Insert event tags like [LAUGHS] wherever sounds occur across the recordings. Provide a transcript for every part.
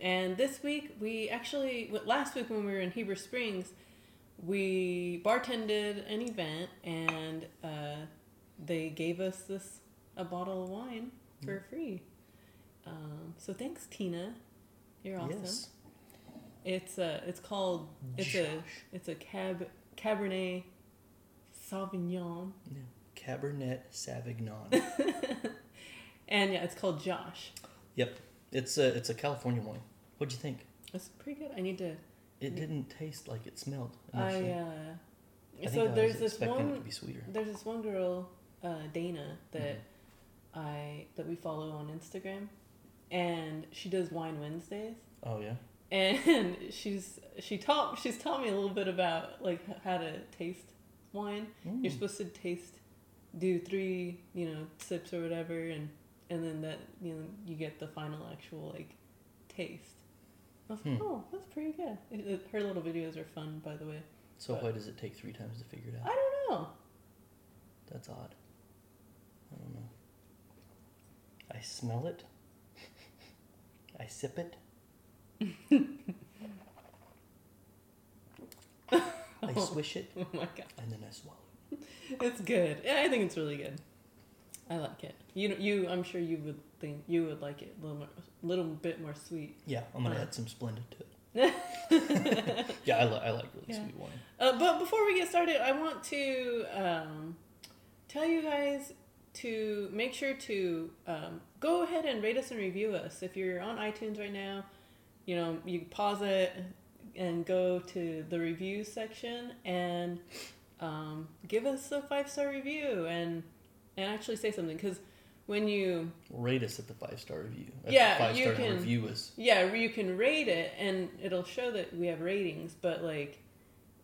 and this week we actually, last week when we were in Heber Springs, we bartended an event and uh, they gave us this a bottle of wine for free. Um, so thanks, Tina. You're awesome. Yes. It's a, it's called it's a Josh. it's a cab Cabernet Sauvignon. Cabernet Sauvignon. [LAUGHS] And yeah, it's called Josh. yep. It's a it's a California wine. What'd you think? It's pretty good. I need to. It didn't taste like it smelled. I uh. I so there's this one. to be sweeter. There's this one girl, uh, Dana, that Mhm. I that we follow on Instagram, and she does Wine Wednesdays. Oh yeah. And [LAUGHS] she's she taught she's taught me a little bit about like how to taste wine. You're Mm. supposed to taste, do three you know sips or whatever, and and then that you know you get the final actual like taste. I was like, Hmm. oh, that's pretty good. It, it- her little videos are fun, by the way. So But- why does it take three times to figure it out? I don't know. That's odd. I don't know. I smell it. I sip it. [LAUGHS] I swish it, Oh my god, and then I swallow. it. it's good. I think it's really good. I like it. You, you, I'm sure you would think you would like it a little, more, little bit more sweet. Yeah, I'm gonna Uh. add some Splenda to it. [LAUGHS] yeah, I, li- I like really Yeah. sweet wine. Uh, but before we get started, I want to um, tell you guys to make sure to um, go ahead and rate us and review us. If you're on iTunes right now, you know you pause it and go to the review section and um, give us a five star review and and actually say something because when you Rate us at the five star review. At Yeah, five you star can- review us. yeah you can rate it and it'll show that we have ratings but like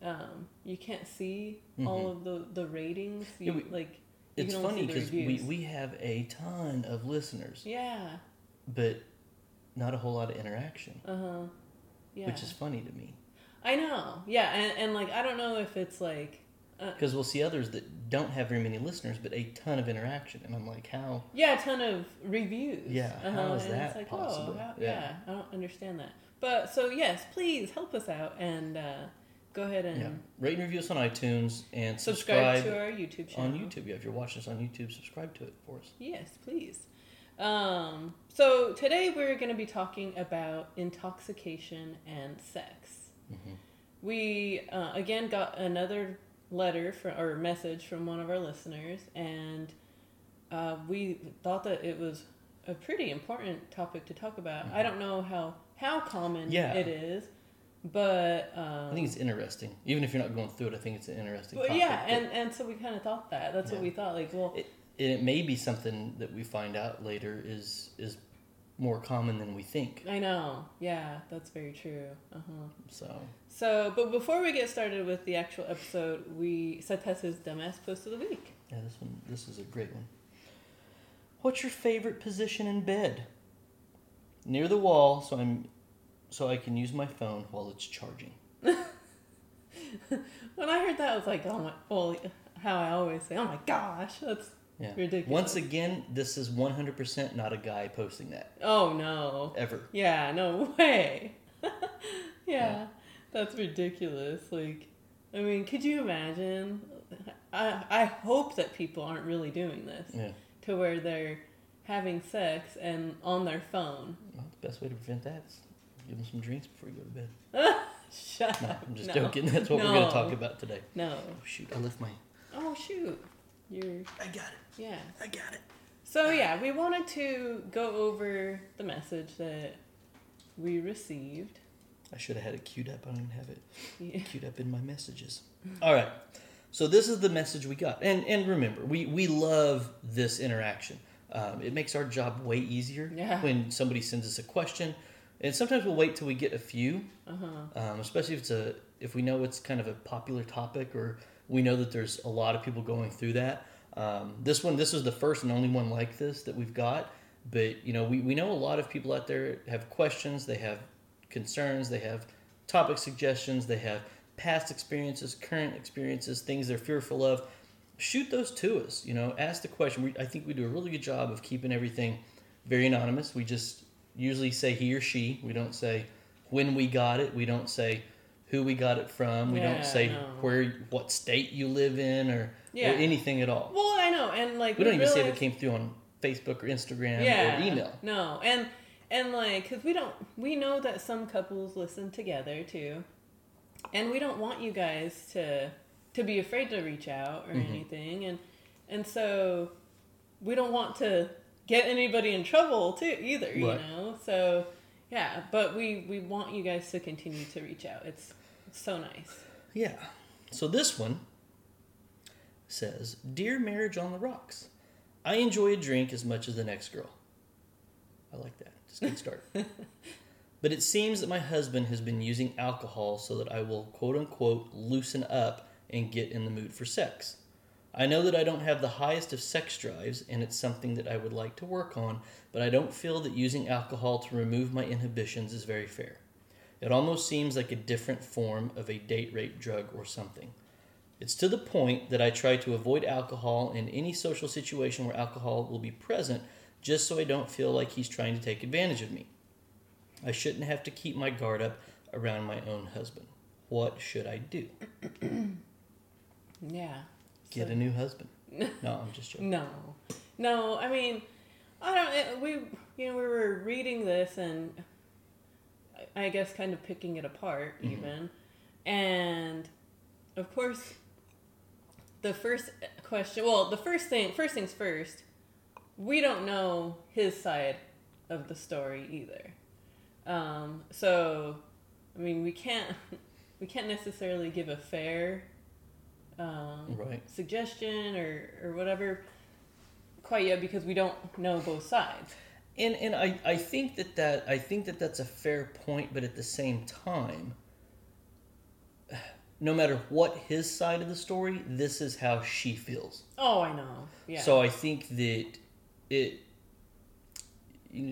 um, you can't see all Mhm. of the the ratings you, Yeah, we- like you It's funny because we, we have a ton of listeners, yeah but not a whole lot of interaction, uh-huh yeah which is funny to me. i know yeah and, and like i don't know if it's like uh, Because we'll see others that don't have very many listeners, but a ton of interaction, and I'm like, how? yeah a ton of reviews Yeah, how uh-huh, is and that it's like, possible? oh, how, Yeah. yeah. i don't understand that but so yes please help us out and uh, go ahead and Yeah, rate and review us on iTunes and subscribe, subscribe, to our youtube channel on YouTube. Yeah, if you're watching us on YouTube, subscribe to it for us. Yes, please. Um, so today we're going to be talking about intoxication and sex. hmm We uh, again got another letter from, or message from one of our listeners, and uh, we thought that it was a pretty important topic to talk about. I don't know how how common Yeah. it is, but um, I think it's interesting. Even if you're not going through it, I think it's an interesting but topic. yeah, but- and and so we kind of thought that. That's what we thought. Like, well, and it may be something that we find out later is is more common than we think. I know. Yeah, that's very true. Uh huh. So So, but before we get started with the actual episode, we Seth has his dumbass post of the week. yeah, this one this is a great one. What's your favorite position in bed? Near the wall, so I'm so I can use my phone while it's charging. [LAUGHS] When I heard that, I was like, oh my, well, how I always say, oh my gosh, that's Yeah. Ridiculous. Once again, this is 100% not a guy posting that oh no, ever. yeah, no [LAUGHS] way, [LAUGHS] yeah, Yeah. that's ridiculous. Like, I mean, could you imagine? I I hope that people aren't really doing this Yeah. to where they're having sex and on their phone. Well, the best way to prevent that is give them some drinks before you go to bed. [LAUGHS] Shut No, up. I'm just no. joking. That's what we're going to talk about today. No. Oh, shoot. I left my. Oh shoot. You're I got it. yeah. I got it. So yeah, we wanted to go over the message that we received. I should have had it queued up. I don't even have it Yeah. queued up in my messages. All right. So this is the message we got, and and remember, we we love this interaction. Um, it makes our job way easier Yeah. when somebody sends us a question. and sometimes we'll wait till we get a few, Uh-huh. um, especially if it's a if we know it's kind of a popular topic or we know that there's a lot of people going through that. Um, this one, this is the first and only one like this that we've got. But you know, we, we know a lot of people out there have questions, they have concerns, they have topic suggestions, they have past experiences, current experiences, things they're fearful of. Shoot those to us. You know, ask the question. We, I think we do a really good job of keeping everything very anonymous. We just usually say he or she. We don't say when we got it. We don't say who we got it from. We Yeah, don't say no. where, what state you live in, or, Yeah. or anything at all. Well, I know, and like We don't even say if it came through on Facebook or Instagram yeah, or email. No, and and like because we don't we know that some couples listen together too, and we don't want you guys to to be afraid to reach out or Mhm. anything, and and so we don't want to get anybody in trouble too either, you know. So yeah, but we we want you guys to continue to reach out. It's, it's so nice. Yeah. So this one says, "Dear marriage on the rocks, I enjoy a drink as much as the next girl." I like that. Just good start. [LAUGHS] but it seems that my husband has been using alcohol so that I will quote unquote loosen up and get in the mood for sex. I know that I don't have the highest of sex drives and it's something that I would like to work on, but I don't feel that using alcohol to remove my inhibitions is very fair. It almost seems like a different form of a date rape drug or something. It's to the point that I try to avoid alcohol in any social situation where alcohol will be present just so I don't feel like he's trying to take advantage of me. I shouldn't have to keep my guard up around my own husband. What should I do? [CLEARS THROAT] Yeah. Get So- a new husband. [LAUGHS] No, I'm just joking. No, no. I mean, I don't. It, we, you know, we were reading this and I- guess kind of picking it apart Mhm. even, and of course, the first question. Well, the first thing, first things first. We don't know his side of the story either. Um, so, I mean, we can't [LAUGHS] we can't necessarily give a fair um, Right. suggestion or, or whatever quite yet because we don't know both sides. And and I, I think that that I think that that's a fair point, but at the same time, [SIGHS] no matter what his side of the story, this is how she feels. Oh, I know. Yeah. So I think that it,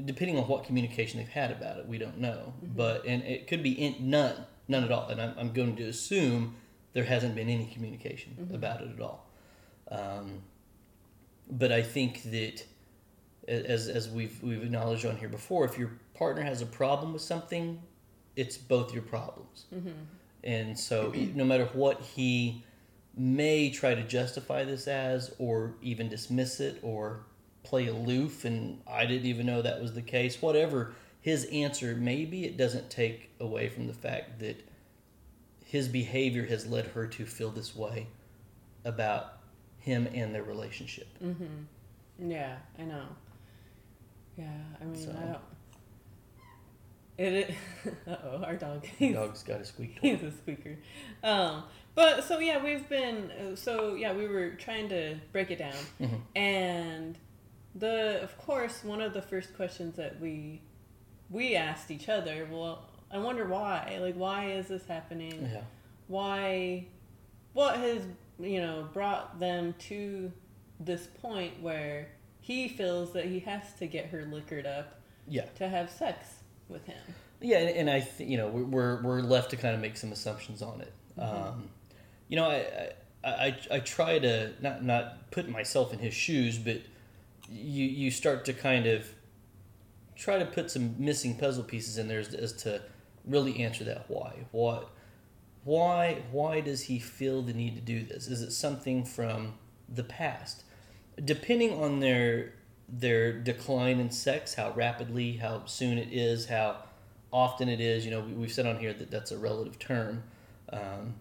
depending on what communication they've had about it, we don't know. Mm-hmm. But and it could be in, none, none at all. And I'm, I'm going to assume there hasn't been any communication Mm-hmm. about it at all. Um, but I think that as as we've we've acknowledged on here before, if your partner has a problem with something, it's both your problems. Mm-hmm. And so, no matter what he may try to justify this as, or even dismiss it, or play aloof, and I didn't even know that was the case, whatever his answer may be, it doesn't take away from the fact that his behavior has led her to feel this way about him and their relationship. Mm-hmm. Yeah, I know. Yeah, I mean, So- I don't. It. [LAUGHS] Uh oh, our dog. The dog's got a squeak [LAUGHS] toy. He's a squeaker. Um, but so yeah, we've been so yeah, we were trying to break it down, Mhm. and the of course one of the first questions that we we asked each other. Well, I wonder why. Like, why is this happening? Yeah. Why? What has you know brought them to this point where he feels that he has to get her liquored up Yeah. to have sex with him? Yeah, and, and I, th- you know, we're- we're we're left to kind of make some assumptions on it. Um, you know, I, I I I try to not not put myself in his shoes, but you you start to kind of try to put some missing puzzle pieces in there as, as to really answer that why. What why why does he feel the need to do this? Is it something from the past? Depending on their their decline in sex, how rapidly, how soon it is, how often it is. You know, we, we've said on here that that's a relative term. Um,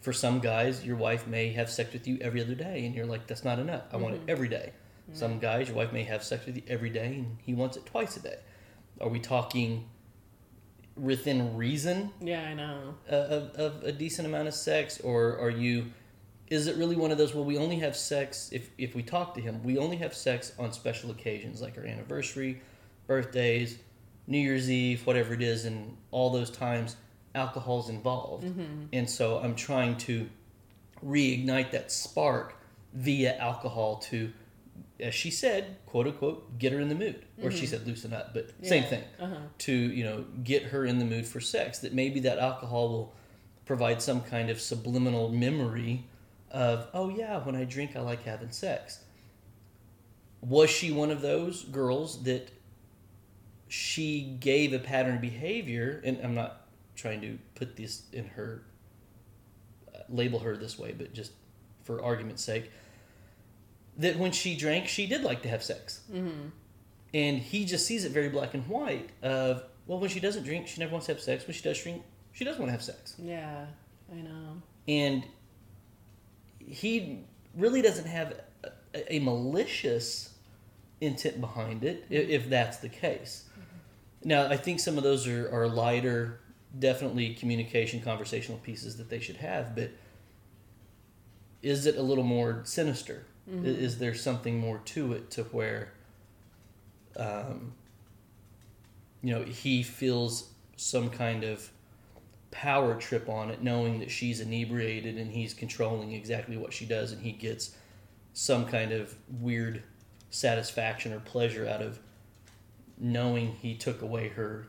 for some guys, your wife may have sex with you every other day, and you're like, that's not enough. I want it every day. Some guys, your wife may have sex with you every day, and he wants it twice a day. Are we talking within reason Yeah, I know. uh, of, of a decent amount of sex, or are you? Is it really one of those? Well, we only have sex if if we talk to him. We only have sex on special occasions like our anniversary, birthdays, New Year's Eve, whatever it is, and all those times alcohol's involved. And so I'm trying to reignite that spark via alcohol to, as she said, quote unquote, get her in the mood. Or she said loosen up, but same thing. Uh-huh. To, you know, get her in the mood for sex. That maybe that alcohol will provide some kind of subliminal memory of, oh yeah, when I drink, I like having sex. Was she one of those girls that she gave a pattern of behavior? And I'm not trying to put this in her, uh, label her this way, but just for argument's sake, that when she drank, she did like to have sex. Mm-hmm. And he just sees it very black and white of, well, when she doesn't drink, she never wants to have sex. When she does drink, she does want to have sex Yeah, I know. and he really doesn't have a, a malicious intent behind it i- if that's the case. Now i think some of those are, are lighter definitely communication conversational pieces that they should have but is it a little more sinister? I- is there something more to it to where um, you know he feels some kind of power trip on it, knowing that she's inebriated and he's controlling exactly what she does, and he gets some kind of weird satisfaction or pleasure out of knowing he took away her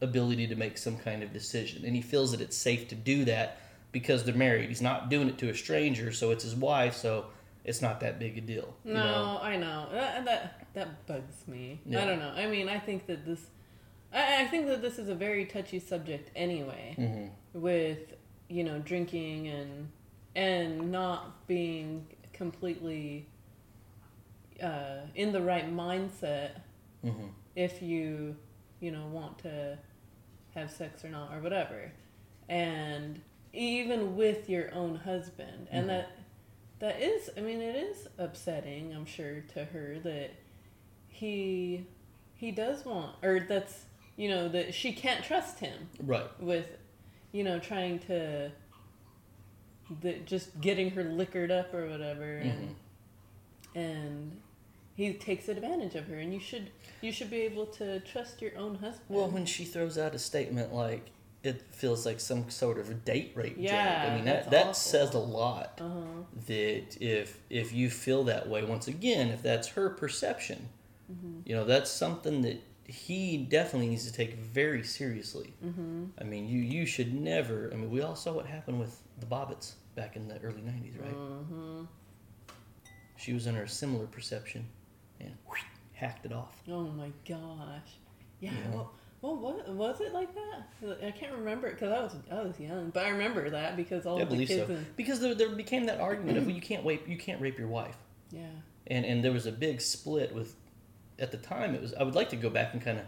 ability to make some kind of decision. And he feels that it's safe to do that because they're married. He's not doing it to a stranger, so it's his wife, so it's not that big a deal. No, you know? I know that that that bugs me. Yeah. I don't know. I mean, I think that this, I, I think that this is a very touchy subject anyway. Mhm. With you know drinking and and not being completely uh, in the right mindset Mhm. if you you know want to have sex or not or whatever and even with your own husband and Mhm. that that is i mean it is upsetting i'm sure to her that he he does want or that's you know that she can't trust him Right. with you know trying to the, just getting her liquored up or whatever and Mhm. and he takes advantage of her and you should you should be able to trust your own husband Well, when she throws out a statement like it feels like some sort of date rape Yeah, joke, I mean that that awful. says a lot. uh-huh That if if you feel that way, once again, if that's her perception, Mm-hmm. you know that's something that he definitely needs to take very seriously. mm-hmm I mean, you you should never. I mean, we all saw what happened with the Bobbitts back in the early '90s, right? mm-hmm She was under a similar perception, and hacked it off. oh my gosh yeah, Yeah. Well, well what was it like that i can't remember it because i was i was young but i remember that because all I the kids so and because there, there became that argument of well, you can't rape you can't rape your wife. yeah and and there was a big split with at the time it was i would like to go back and kind of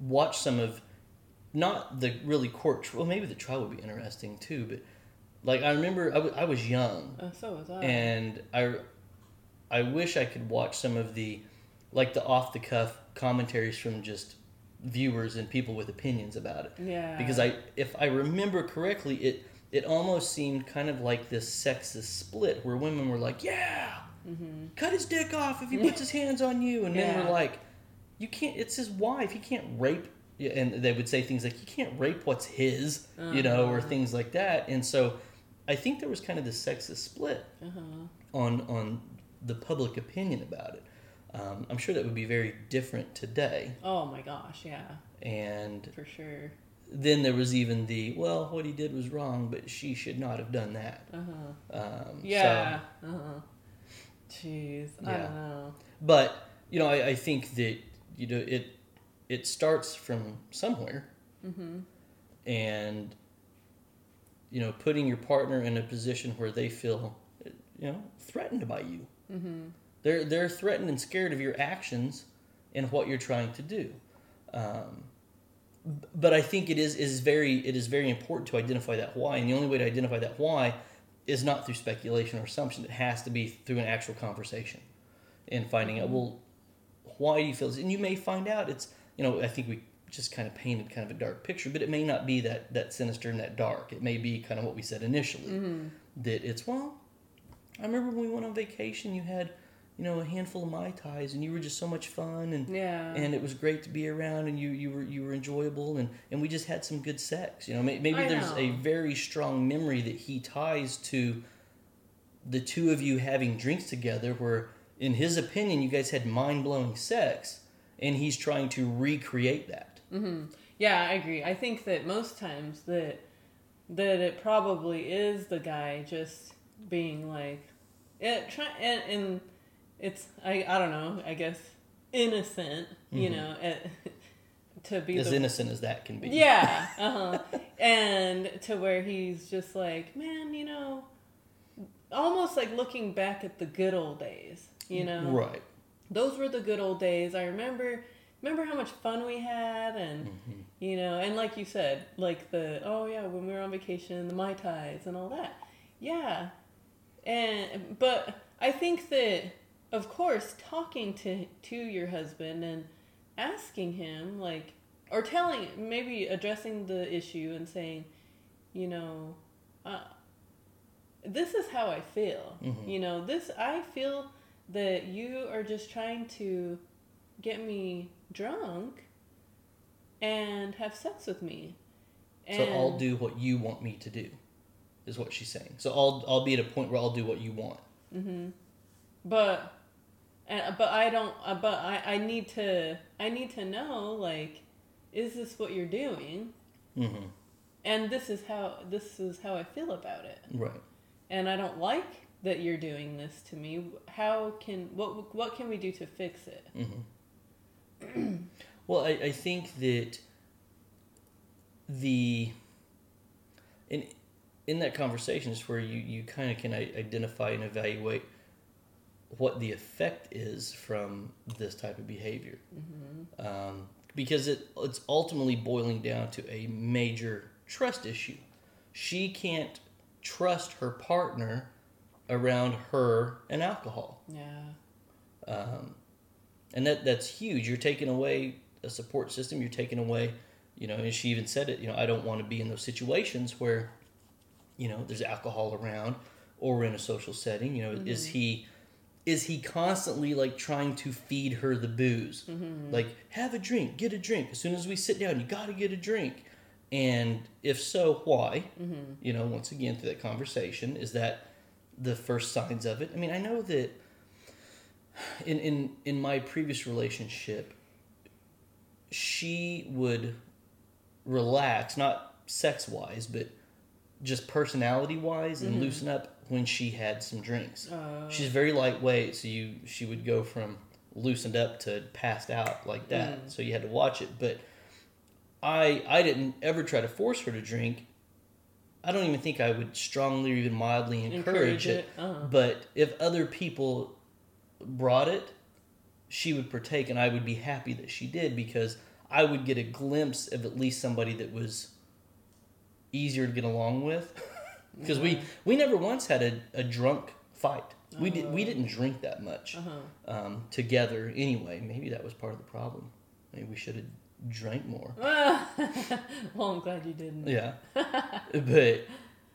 watch some of not the really court well maybe the trial would be interesting too but like i remember i, w- I was young. Uh, so was i. And i i wish i could watch some of the like the off the cuff commentaries from just viewers and people with opinions about it. Yeah. Because I, if I remember correctly, it it almost seemed kind of like this sexist split where women were like, "Yeah, mm-hmm. cut his dick off if he puts his hands on you," and men Yeah. were like, "You can't. It's his wife. He can't rape." And they would say things like, "You can't rape what's his," you know, or Uh-huh. things like that. And so, I think there was kind of this sexist split uh-huh on on the public opinion about it. Um, I'm sure that would be very different today. oh my gosh yeah And for sure then there was even the well, what he did was wrong, but she should not have done that. uh-huh Um, yeah uh-huh jeez i Yeah. don't know but you know, I, I think that you know it it starts from somewhere, mm-hmm and you know, putting your partner in a position where they feel you know threatened by you. mm-hmm They're they're threatened and scared of your actions and what you're trying to do. Um, but I think it is is very it is very important to identify that why, and the only way to identify that why is not through speculation or assumption. It has to be through an actual conversation and finding out well why do you feel this, and you may find out it's you know I think we just kind of painted kind of a dark picture, but it may not be that that sinister and that dark. It may be kind of what we said initially mm-hmm that it's well i remember when we went on vacation you had you know, a handful of mai tais, and you were just so much fun, and Yeah. and it was great to be around, and you you were you were enjoyable, and and we just had some good sex. You know, May- maybe there's a very strong memory that he ties to the two of you having drinks together, where in his opinion, you guys had mind blowing sex, and he's trying to recreate that. Mm-hmm. Yeah, I agree. I think that most times that that it probably is the guy just being like it try and, and it's I I don't know, I guess innocent, you Mhm. know, eh, [LAUGHS] to be As the innocent as that can be. Yeah, [LAUGHS] uh-huh. and to where he's just like, man, you know, almost like looking back at the good old days, you know. Right. Those were the good old days. I remember remember how much fun we had and Mhm. you know, and like you said, like the oh yeah, when we were on vacation, the mai tais and all that. Yeah. And but I think that of course talking to to your husband and asking him like or telling maybe addressing the issue and saying, you know, uh, this is how I feel. Mhm. You know, this I feel that you are just trying to get me drunk and have sex with me. So I'll do what you want me to do, is what she's saying. So I'll I'll be at a point where I'll do what you want. hmm But, and, but I don't. Uh, but I, I need to. I need to know like, is this what you're doing? Mm-hmm. And this is how this is how I feel about it. Right. And I don't like that you're doing this to me. How can what what can we do to fix it? Mm-hmm. [CLEARS THROAT] well, I, I think that the in in that conversation is where you you kind of can identify and evaluate what the effect is from this type of behavior, um, because it it's ultimately boiling down to a major trust issue. She can't trust her partner around her and alcohol. Yeah. um, and that that's huge. You're taking away a support system. You're taking away, you know. And she even said it. You know, I don't want to be in those situations where, you know, there's alcohol around, or we're in a social setting. You know, is he, is he constantly like trying to feed her the booze? Mm-hmm. Like, have a drink, get a drink. As soon as we sit down, you got to get a drink. And if so, why? Mm-hmm. You know, once again through that conversation, is that the first signs of it? I mean, I know that in in in my previous relationship she would relax not sex wise but just personality wise and mm-hmm. loosen up when she had some drinks. Uh, she's very lightweight so you she would go from loosened up to passed out like that. So you had to watch it. But i i didn't ever try to force her to drink. I don't even think i would strongly or even mildly encourage, it, Uh-huh. but if other people brought it, she would partake, and I would be happy that she did because I would get a glimpse of at least somebody that was easier to get along with. [LAUGHS] Because we we never once had a, a drunk fight. We did we didn't drink that much Uh-huh. um, together anyway. Maybe that was part of the problem. Maybe we should have drank more. [LAUGHS] well, I'm glad you didn't. Yeah. [LAUGHS] but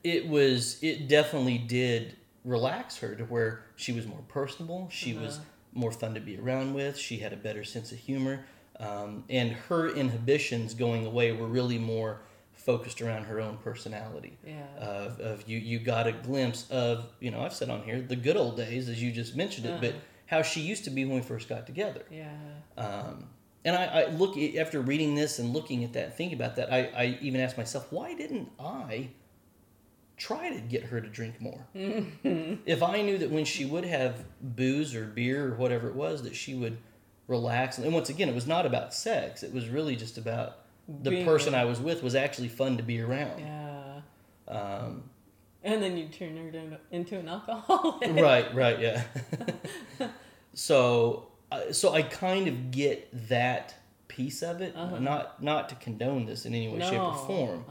it was it definitely did relax her to where she was more personable, she was Uh-huh. more fun to be around with, she had a better sense of humor. Um, and her inhibitions going away were really more focused around her own personality. Yeah. Of, of you, you got a glimpse of, you know, I've said on here, the good old days, as you just mentioned it, but Uh-huh. how she used to be when we first got together. yeah. Um, and I, I look after reading this and looking at that, and thinking about that. I, I even asked myself, why didn't I try to get her to drink more? [LAUGHS] if I knew that when she would have booze or beer or whatever it was, that she would relax. And once again, it was not about sex. It was really just about the person I was with was actually fun to be around. Yeah. Um, And then you turn her into- an alcoholic. [LAUGHS] right, right, yeah. [LAUGHS] so, uh, so I kind of get that piece of it. Uh-huh. Not not to condone this in any way, shape, or form.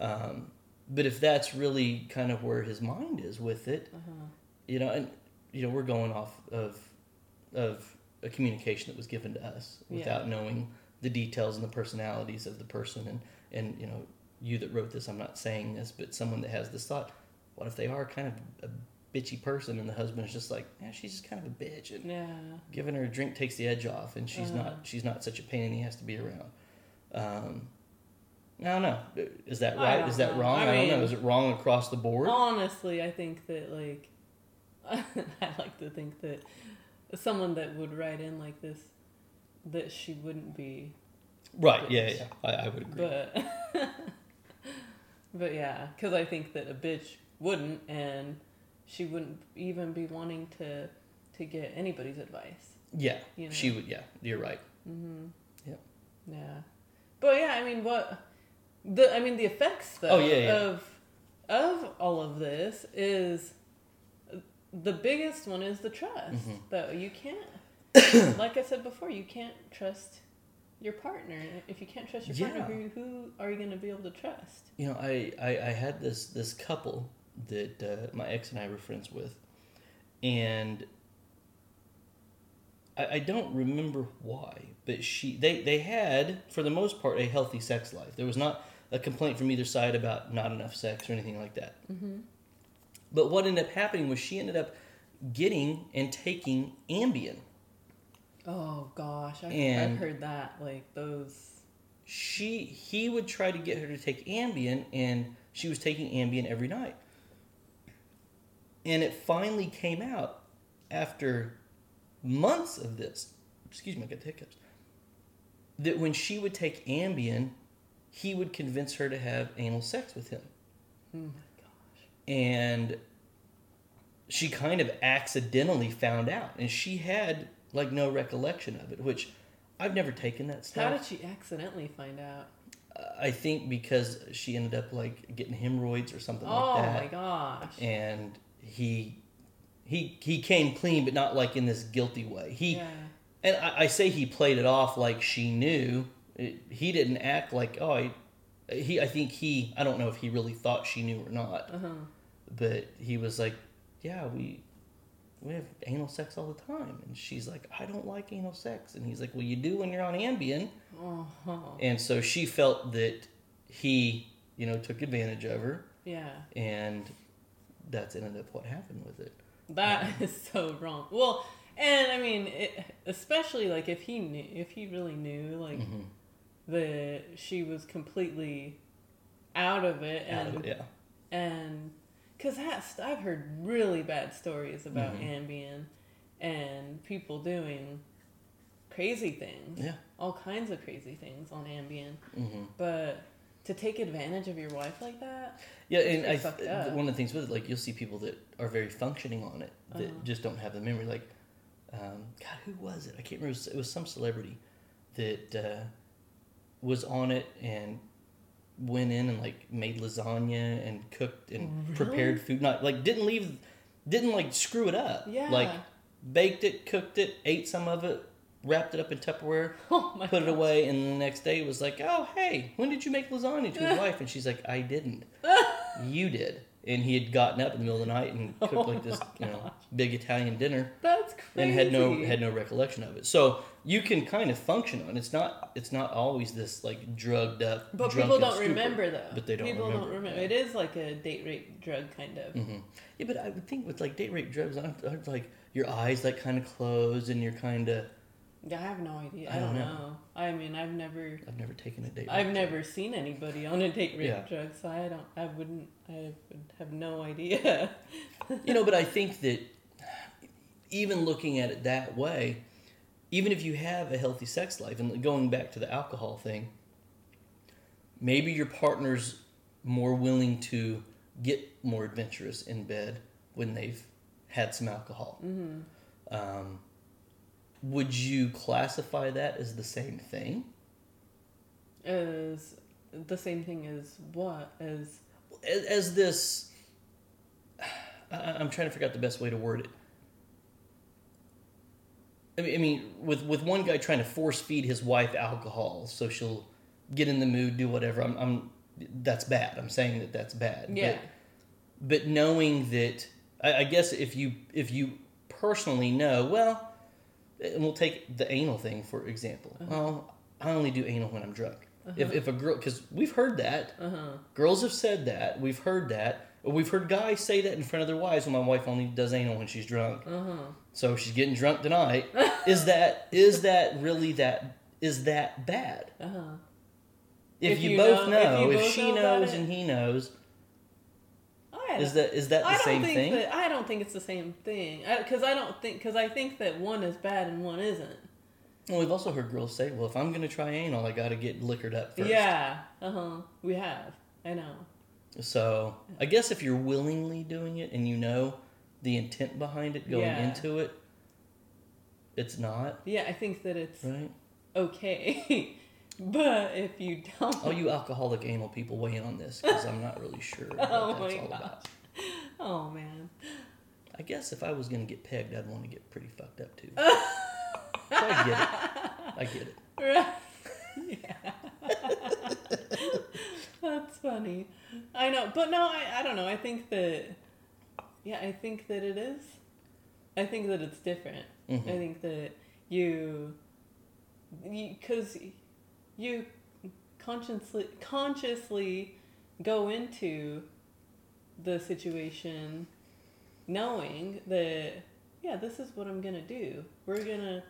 Uh-uh. Um, but if that's really kind of where his mind is with it, Uh-huh. you know, and you know, we're going off of of a communication that was given to us Yeah. without knowing the details and the personalities of the person, and and you know, you that wrote this, I'm not saying this, but someone that has this thought, what if they are kind of a bitchy person, and the husband is just like, yeah, she's just kind of a bitch, and Yeah. giving her a drink takes the edge off, and she's Uh-huh. not she's not such a pain, and he has to be around. Um, I don't know. Is that right? Is that know. wrong? I I, don't know. Is it wrong across the board? Honestly, I think that like [LAUGHS] I like to think that someone that would write in like this that she wouldn't be right? Yeah, yeah. I, I would agree. but [LAUGHS] but yeah because i think that a bitch wouldn't and she wouldn't even be wanting to to get anybody's advice yeah, you know. she would. Yeah, you're right. mm-hmm Yep. yeah but yeah i mean what the i mean the effects though Oh, yeah, yeah. of of all of this is the biggest one is the trust Mhm. that you can't [COUGHS] like i said before you can't trust your partner if you can't trust your partner who, who are you going to be able to trust You know, I, I, I had this this couple that uh, my ex and I were friends with, and I, I don't remember why, but she they they had for the most part a healthy sex life. There was not a complaint from either side about not enough sex or anything like that. mm-hmm. But what ended up happening was she ended up getting and taking Ambien. Oh gosh, I, And- I've heard that. Like those. she he would try to get her to take Ambien, and she was taking Ambien every night. And it finally came out after months of this. Excuse me, I got hiccups. That when she would take Ambien, he would convince her to have anal sex with him, Oh my gosh. and she kind of accidentally found out, and she had like no recollection of it, which I've never taken that stuff. How did she accidentally find out? I think because she ended up like getting hemorrhoids or something oh like that, Oh my gosh. and he he he came clean, but not like in this guilty way. He yeah. and I, I say he played it off like she knew. It, he didn't act like oh I, he I think he I don't know if he really thought she knew or not, Uh huh. but he was like, yeah we. We have anal sex all the time, and she's like, "I don't like anal sex," and he's like, "Well, you do when you're on Ambien." Oh. And so she felt that he, you know, took advantage of her, Yeah. and that's ended up what happened with it. That is so wrong. Well, and I mean, it, especially like if he knew, if he really knew, like Mhm. that she was completely out of it, Out and of it, yeah. and because I've heard really bad stories about Mhm. Ambien and people doing crazy things, Yeah. all kinds of crazy things on Ambien, hmm but to take advantage of your wife like that, Yeah, and I, th- one of the things with it, like you'll see people that are very functioning on it that Uh-huh. just don't have the memory. Like, um, God, who was it? I can't remember. It was, it was some celebrity that uh, was on it and went in and like made lasagna and cooked and Really? prepared food. Not like didn't leave, didn't like screw it up. yeah, Like baked it, cooked it, ate some of it, wrapped it up in Tupperware, [LAUGHS] oh put it away, and the next day was like, "Oh, hey, when did you make lasagna?" To his [LAUGHS] wife, and she's like, "I didn't. [LAUGHS] you did." And he had gotten up in the middle of the night and cooked Oh like this, you know, big Italian dinner, That's crazy. and had no had no recollection of it. So you can kind of function on. It's not it's not always this like drugged up. But people don't stupor. remember though. But they don't people remember, don't remember. It is like a date rape drug kind of. hmm Yeah, but I would think with like date rape drugs, aren't, aren't like your eyes like kind of close and you're kind of. Yeah, I have no idea. I I, don't know. know. I mean, I've never, I've never taken a date. I've never seen anybody on a date rape Yeah. drug, so I don't, I wouldn't, I would have no idea. [LAUGHS] you know, but I think that even looking at it that way, even if you have a healthy sex life, and going back to the alcohol thing, maybe your partner's more willing to get more adventurous in bed when they've had some alcohol. hmm Um, would you classify that as the same thing? As the same thing as what? As As, as this, I, I'm trying to figure out the best way to word it. I mean, I mean, with with one guy trying to force feed his wife alcohol so she'll get in the mood, do whatever. I'm, I'm that's bad. I'm saying that that's bad. yeah, But, but knowing that, I, I guess if you if you personally know, well, and we'll take the anal thing for example. Uh-huh. Well, I only do anal when I'm drunk. If if a girl, because we've heard that, Uh huh. girls have said that, we've heard that, we've heard guys say that in front of their wives. Well, my wife only does anal when she's drunk, Uh huh. so she's getting drunk tonight. is that is that really that is that bad? Uh huh. If, If you, you both know- if know, if, both she knows it. and he knows, is that is that the I don't same think thing? that I don't think it's the same thing because I, don't think because I think that one is bad and one isn't. Well, we've also heard girls say, "Well, if I'm gonna try anal, I got to get liquored up first. Yeah. Uh huh. We have. I know. So I guess if you're willingly doing it and you know the intent behind it going Yeah. into it, it's not Yeah, I think that it's right. okay. [LAUGHS] but if you don't, All you alcoholic anal people weigh in on this because I'm not really sure [LAUGHS] what oh that's my all gosh. about. Oh man. I guess if I was gonna get pegged, I'd want to get pretty fucked up too. [LAUGHS] so I get it. I get it. [LAUGHS] Right. yeah. That's funny. I know, but no, I, I don't know. I think that, yeah, I think that it is. I think that it's different. Mhm. I think that you, because you, consciously consciously go into the situation knowing that yeah this is what i'm gonna do we're gonna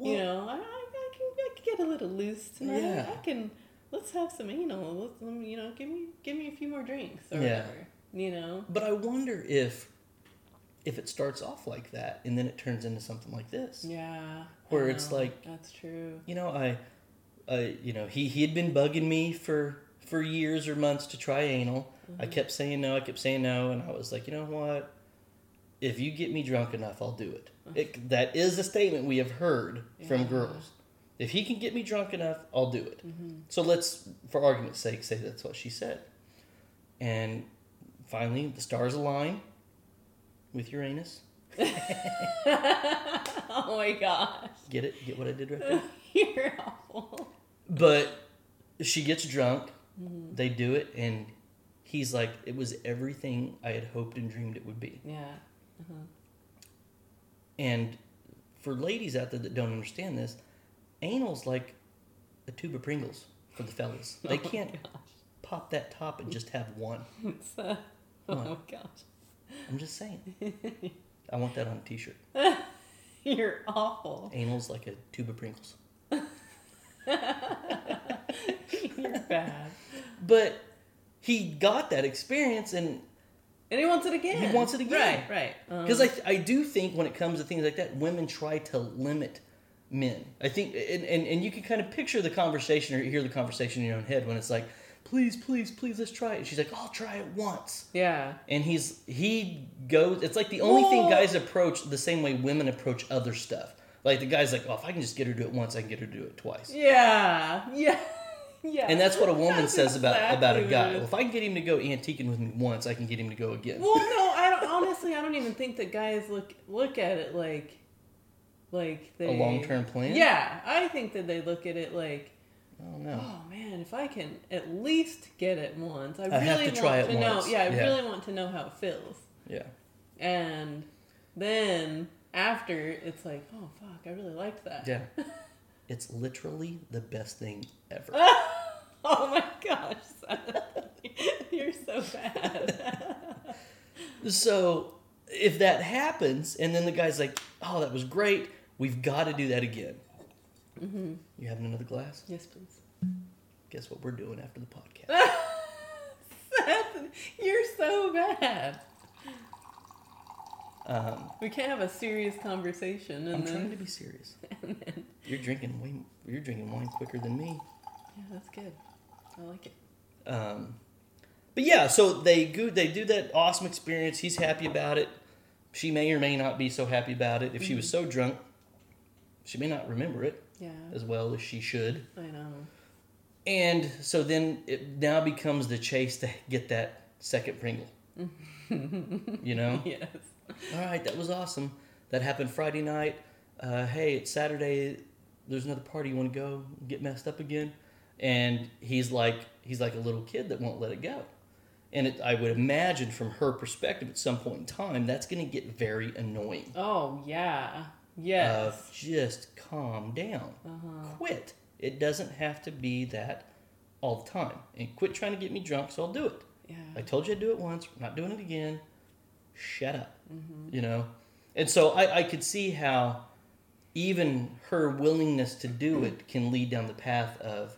you know I, I, I, can, I can get a little loose tonight Yeah. i can let's have some anal let's um, you know give me give me a few more drinks or Yeah. whatever you know But I wonder if if it starts off like that and then it turns into something like this. yeah Where it's like- that's true You know, I, I, you know, he he had been bugging me for for years or months to try anal. I Mm-hmm. kept saying no. I kept saying no, and I was like, you know what? If you get me drunk enough, I'll do it. it that is a statement we have heard from girls. If he can get me drunk enough, I'll do it. Mm-hmm. So let's, for argument's sake, say that's what she said. And finally, the stars align with Uranus. [LAUGHS] oh my gosh Get it? Get what I did right there? [LAUGHS] you're awful But she gets drunk. Mm-hmm. They do it, and he's like, "It was everything I had hoped and dreamed it would be." yeah And for ladies out there that don't understand this, anal's like a tube of Pringles for the fellas. [LAUGHS] They Oh can't gosh. pop that top and just have one. [LAUGHS] Uh, oh my gosh I'm just saying. [LAUGHS] I want that on a T-shirt. You're awful. Anal's like a tube of Pringles. Bad. [LAUGHS] But he got that experience, and And he wants it again. He wants it again. Right, right. Um, because I, I do think when it comes to things like that, women try to limit men. I think, and, and, and you can kind of picture the conversation or hear the conversation in your own head when it's like, please, please, please, let's try it. And she's like, I'll try it once. yeah. And he's he goes. It's like the only thing guys approach the same way women approach other stuff. Like the guy's like, oh, if I can just get her to do it once, I can get her to do it twice. Yeah. Yeah. Yeah. And that's what a woman That's says about about a guy. Well, if I can get him to go antiquing with me once, I can get him to go again. Well, [LAUGHS] no, I don't. Honestly, I don't even think that guys look look at it like, like they a long term plan. Yeah, I think that they look at it like, I don't oh man, if I can at least get it once, I, I really have to want try to it know. Yeah, I Yeah. really want to know how it feels. Yeah. And then after, it's like, oh fuck, I really liked that. Yeah. [LAUGHS] it's literally the best thing ever. [LAUGHS] Oh my gosh, [LAUGHS] you're so bad. so if that happens, and then the guy's like, "Oh, that was great. We've got to do that again." Mm-hmm. You having another glass? yes, please. Guess what we're doing after the podcast? [LAUGHS] Seth, you're so bad. Um, We can't have a serious conversation and I'm then. trying to be serious. [LAUGHS] You're drinking way. You're drinking wine quicker than me. Yeah, that's good. I like it. Um, but yeah, so they go, they do that awesome experience. He's happy about it. She may or may not be so happy about it. If she was so drunk, she may not remember it Yeah, as well as she should. I know. And so then it now becomes the chase to get that second Pringle. [LAUGHS] you know? Yes. All right, that was awesome. That happened Friday night. Uh, hey, it's Saturday. There's another party. You want to go get messed up again? And he's like, he's like a little kid that won't let it go. And it, I would imagine from her perspective, at some point in time, that's going to get very annoying. Oh yeah. Yes. Of just calm down, Uh-huh. quit. It doesn't have to be that all the time. And quit trying to get me drunk, so I'll do it. Yeah. I told you I'd do it once, I'm not doing it again. Shut up. Mm-hmm. You know? And so I, I could see how even her willingness to do it can lead down the path of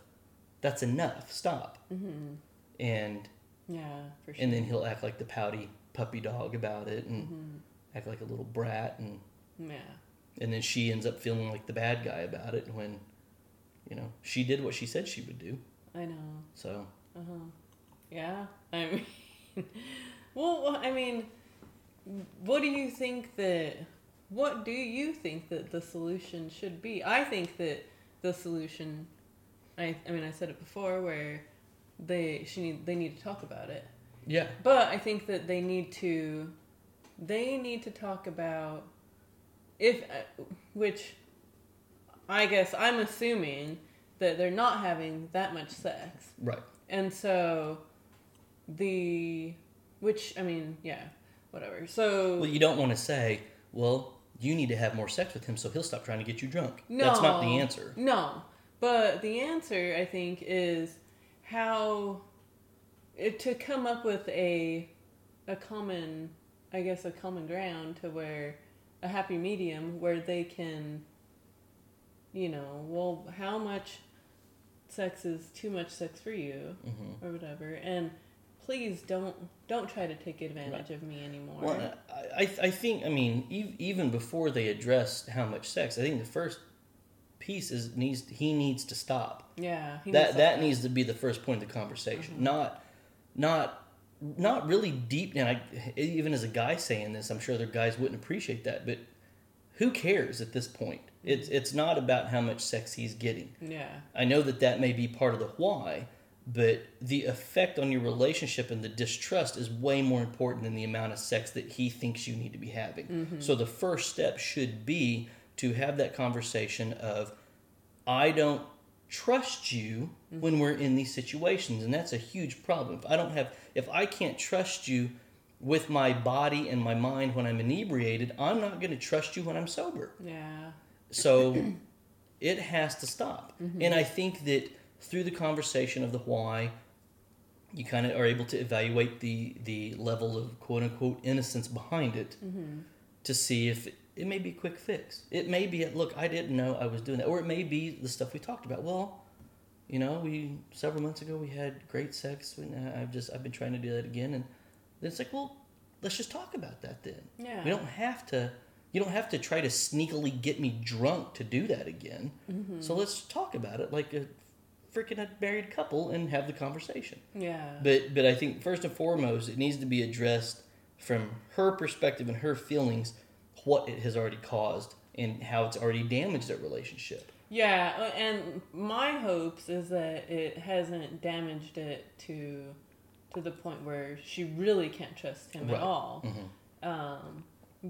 that's enough, stop. Mm-hmm. And yeah, for sure. and then he'll act like the pouty puppy dog about it and mm-hmm. act like a little brat and yeah. and then she ends up feeling like the bad guy about it when you know she did what she said she would do I know. so uh-huh Yeah. I [LAUGHS] mean, well, I mean, what do you think that? What do you think that the solution should be? I think that the solution, I, I mean, I said it before, where they she need they need to talk about it. yeah But I think that they need to, they need to talk about if, uh, which, I guess I'm assuming that they're not having that much sex, right and so the, which I mean, yeah, whatever. So well you don't want to say well you need to have more sex with him so he'll stop trying to get you drunk. No, that's not the answer. No, but the answer I think is how it, to come up with a a common, I guess, a common ground to where a happy medium where they can, you know, well, how much sex is too much sex for you hmm or whatever, and please don't don't try to take advantage of me anymore. well I, I I think i mean ev- even before they address how much sex i think the first piece is needs he needs to stop. Yeah, that needs that to- needs to be the first point of the conversation. Mm-hmm. not not not really deep and I, even as a guy saying this i'm sure other guys wouldn't appreciate that but who cares at this point? It's it's not about how much sex he's getting. Yeah, i know that that may be part of the why but the effect on your relationship and the distrust is way more important than the amount of sex that he thinks you need to be having mm-hmm. so the first step should be to have that conversation of I don't trust you mm-hmm. when we're in these situations, and that's a huge problem. If I don't have, if I can't trust you with my body and my mind when I'm inebriated, I'm not going to trust you when I'm sober. yeah, So [CLEARS THROAT] it has to stop. Mm-hmm. And I think that through the conversation of the why, you kind of are able to evaluate the the level of quote unquote innocence behind it mm-hmm. to see if it, it may be a quick fix. It may be look, I didn't know I was doing that, or it may be the stuff we talked about. Well, you know, we several months ago we had great sex, and I've just I've been trying to do that again, and then it's like, well, let's just talk about that then. yeah. We don't have to. You don't have to try to sneakily get me drunk to do that again. Mm-hmm. So let's talk about it like a freaking a married couple and have the conversation. Yeah. But but I think first and foremost, it needs to be addressed from her perspective and her feelings, what it has already caused and how it's already damaged their relationship. Yeah, uh, and my hopes is that it hasn't damaged it to to the point where she really can't trust him Right. at all. Mhm. Um,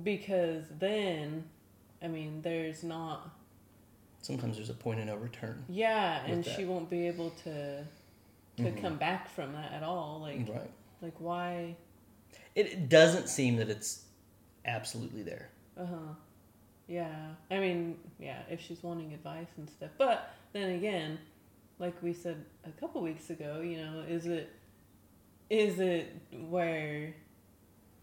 because then, I mean, there's not. Sometimes there's a point of no return. Yeah, and that. she won't be able to to Mhm. come back from that at all. Like, Right. like why? It, it doesn't seem that it's absolutely there. Uh huh. Yeah, I mean, yeah, if she's wanting advice and stuff. But then again, like we said a couple weeks ago, you know, is it is it where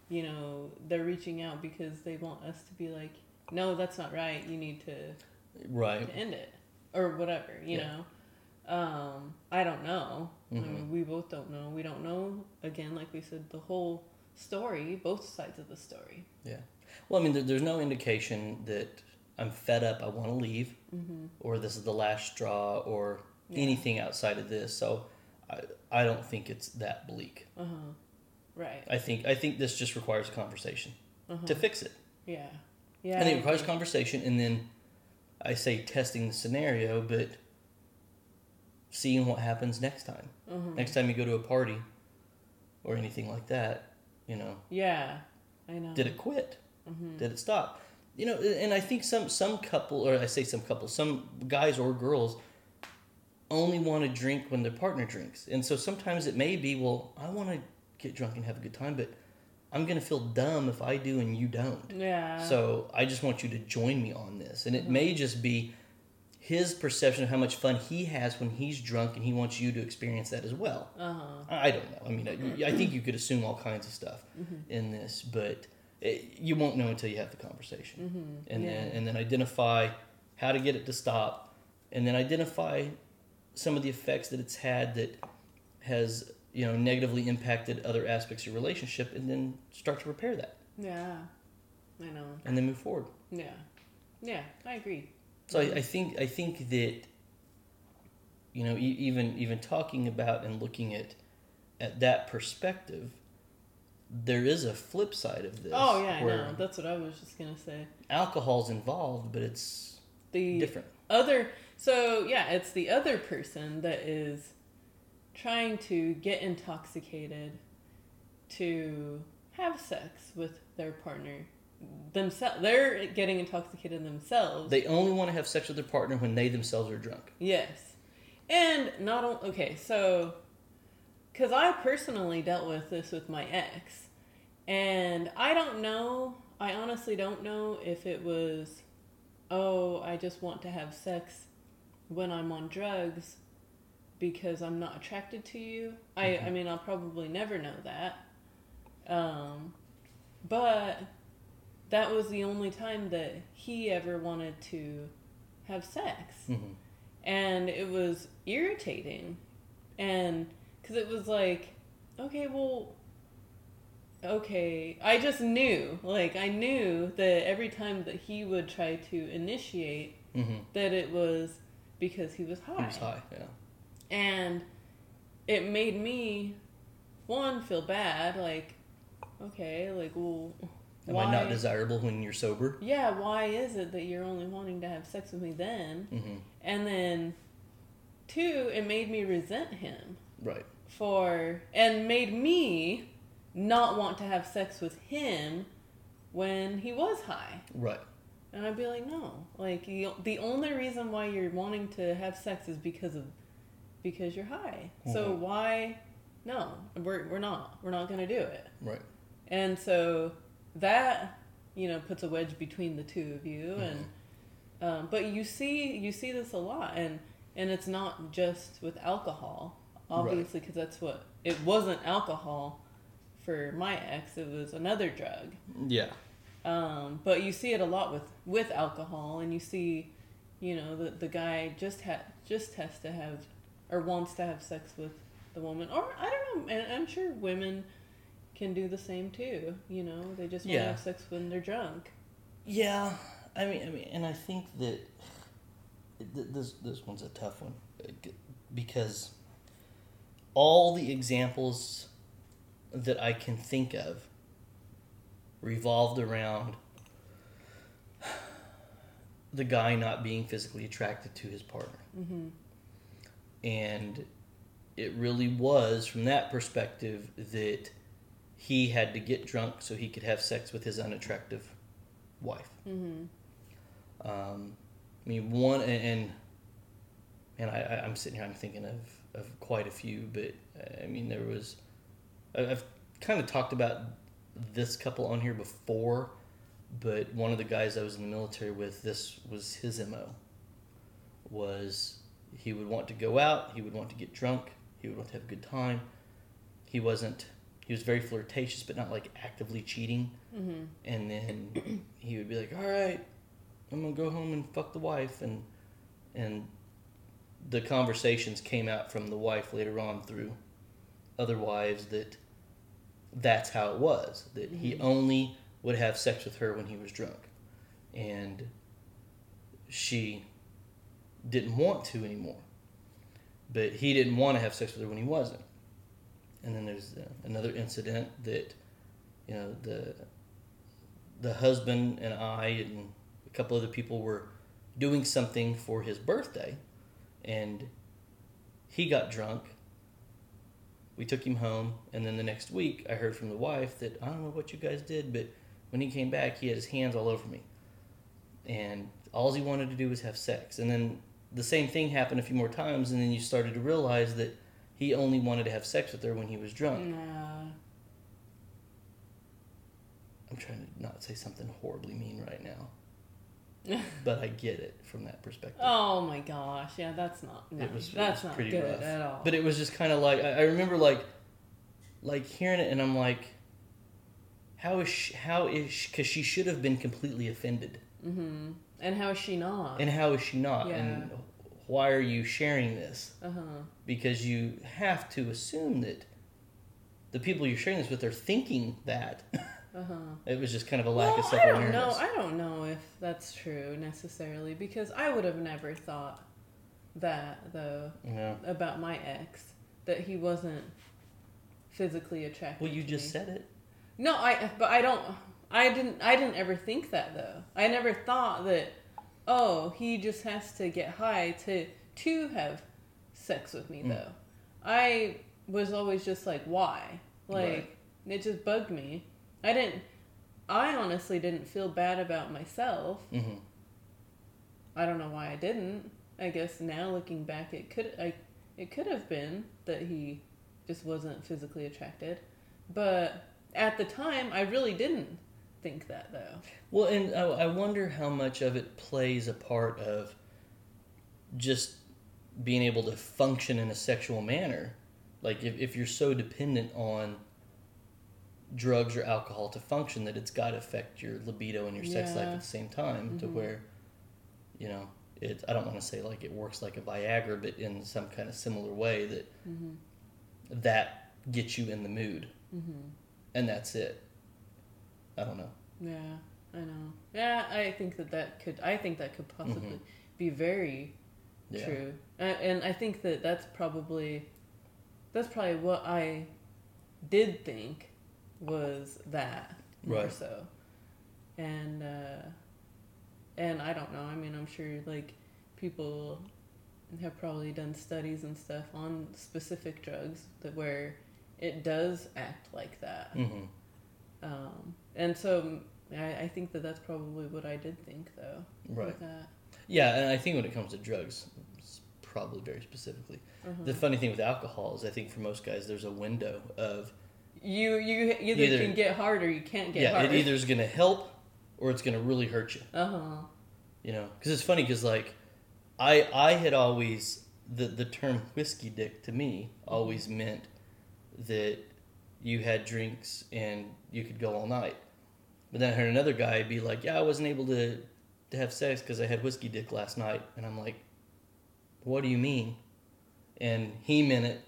you know they're reaching out because they want us to be like, no, that's not right. You need to, Right. to end it or whatever. You Yeah. know. Um, I don't know. I Mhm. mean, we both don't know. We don't know. Again, like we said, the whole story, both sides of the story. Yeah. Well, I mean, there, there's no indication that I'm fed up, I want to leave, Mm-hmm. or this is the last straw, or Yeah. anything outside of this. So I, I don't think it's that bleak. Uh huh. Right. I think I think this just requires a conversation Uh-huh. to fix it. Yeah. Yeah. I think it requires conversation, and then I say testing the scenario, but seeing what happens next time. Mhm. Next time you go to a party or anything like that, you know, Yeah. I know. did it quit? Mhm. Did it stop? You know, and I think some some couple, or I say some couples, some guys or girls only want to drink when their partner drinks, and so sometimes it may be, well, I want to get drunk and have a good time, but I'm gonna feel dumb if I do and you don't. Yeah. So I just want you to join me on this, and it may just be his perception of how much fun he has when he's drunk, and he wants you to experience that as well. Uh huh. I I don't know. I mean, I, I think you could assume all kinds of stuff Mm-hmm. in this, but it, you won't know until you have the conversation, Mm-hmm. and Yeah. then and then identify how to get it to stop, and then identify some of the effects that it's had that has you know negatively impacted other aspects of your relationship, and then start to repair that, Yeah. I know. and then move forward. Yeah. Yeah. I agree. So I, I think I think that you know e- even even talking about and looking at at that perspective, there is a flip side of this. Oh yeah, I know. That's what I was just gonna say. alcohol's involved, but it's The different. other so yeah it's the other person that is trying to get intoxicated to have sex with their partner themselves they're getting intoxicated themselves They only want to have sex with their partner when they themselves are drunk. yes and not only okay so because i personally dealt with this with my ex and i don't know i honestly don't know if it was oh i just want to have sex when i'm on drugs because i'm not attracted to you. I i mean i'll probably never know that. Um but that was the only time that he ever wanted to have sex. Hmm and it was irritating. And because it was like okay well okay. I just knew like i knew that every time that he would try to initiate hmm that it was because he was high, He was high. Yeah. And it made me one feel bad like okay like well Am why I not desirable when you're sober? yeah why is it that you're only wanting to have sex with me then hmm and then, two, it made me resent him Right. for, and made me not want to have sex with him when he was high. Right. And I'd be like, no, like you, the only reason why you're wanting to have sex is because of, because you're high. So Mhm. why, no, we're we're not, we're not gonna do it. Right. And so that you know puts a wedge between the two of you, and um, but you see you see this a lot, and and it's not just with alcohol, obviously, because that's what it wasn't alcohol for my ex; it was another drug. Yeah. Um, but you see it a lot with with alcohol, and you see, you know, the the guy just had, just has to have or wants to have sex with the woman, or I don't know, and I'm sure women can do the same too. You know, they just want Yeah. to have sex when they're drunk. Yeah, I mean, I mean, and I think that th- this this one's a tough one because all the examples that I can think of revolved around the guy not being physically attracted to his partner, Mm-hmm. And it really was from that perspective that he had to get drunk so he could have sex with his unattractive wife. Mm-hmm. Um, I mean, one and and, and I, I'm sitting here. I'm thinking of, of quite a few, but I mean, there was. I've kind of talked about this couple on here before, but one of the guys I was in the military with, this was his mo. Was he would want to go out, he would want to get drunk, he would want to have a good time. He wasn't. He was very flirtatious, but not like actively cheating. Mm-hmm. And then he would be like, "All right, I'm gonna go home and fuck the wife," and and the conversations came out from the wife later on through other wives that that's how it was that he Mhm. only would have sex with her when he was drunk, and she didn't want to anymore, but he didn't want to have sex with her when he wasn't. And then there's uh, another incident that you know the the husband and I and a couple other people were doing something for his birthday, and he got drunk. We took him home, and then the next week, I heard from the wife that I don't know what you guys did, but when he came back, he had his hands all over me, and all he wanted to do was have sex. And then the same thing happened a few more times, and then you started to realize that he only wanted to have sex with her when he was drunk. I'm trying to not say something horribly mean right now. [LAUGHS] but I get it from that perspective. Oh my gosh, yeah, that's not. No, it was it that's was not pretty good rough. at all. But it was just kind of like I, I remember like like hearing it, and I'm like, how is she, how is because she should have been completely offended, mm-hmm. And how is she not? and how is she not? Yeah. And why are you sharing this? uh huh. Because you have to assume that the people you're sharing this with are thinking that. [LAUGHS] Uh huh. it was just kind of a lack well, of I self don't awareness. know. I don't know if that's true necessarily because I would have never thought that though Yeah. about my ex that he wasn't physically attracted. Well, you just said it. No, I. But I don't. I didn't. I didn't ever think that though. I never thought that. Oh, he just has to get high to to have sex with me Mm. though. I was always just like, why? Like Right. it just bugged me. I didn't. I honestly didn't feel bad about myself. hmm I don't know why I didn't. I guess now looking back, it could I it could have been that he just wasn't physically attracted, but at the time, I really didn't think that though. Well, and I, I wonder how much of it plays a part of just being able to function in a sexual manner. Like if, if you're so dependent on drugs or alcohol to function that it's got to affect your libido and your sex life at the same time to Mhm. where, you know, it, I don't want to say like it works like a Viagra, but in some kind of similar way that Mhm. that gets you in the mood Mhm. and that's it. I don't know. Yeah, I know. Yeah, I think that that could. I think that could possibly Mhm. be very Yeah. true, uh, and I think that that's probably that's probably what I did think was that more Right. so, and uh, and I don't know. I mean, I'm sure like people have probably done studies and stuff on specific drugs that where it does act like that. hmm Um, and so I, I think that that's probably what I did think though. Right. Yeah, and I think when it comes to drugs, probably very specifically. Uh-huh. The funny thing with alcohol is, I think for most guys, there's a window of You you either, Either- can get hard or you can't get yeah, hard. it either is going to help or it's going to really hurt you. Uh huh. You know, because it's funny because like I I had always the the term whiskey dick to me always meant that you had drinks and you could go all night. But then I heard another guy be like, "Yeah, I wasn't able to to have sex because I had whiskey dick last night," and I'm like, "What do you mean?" And he meant it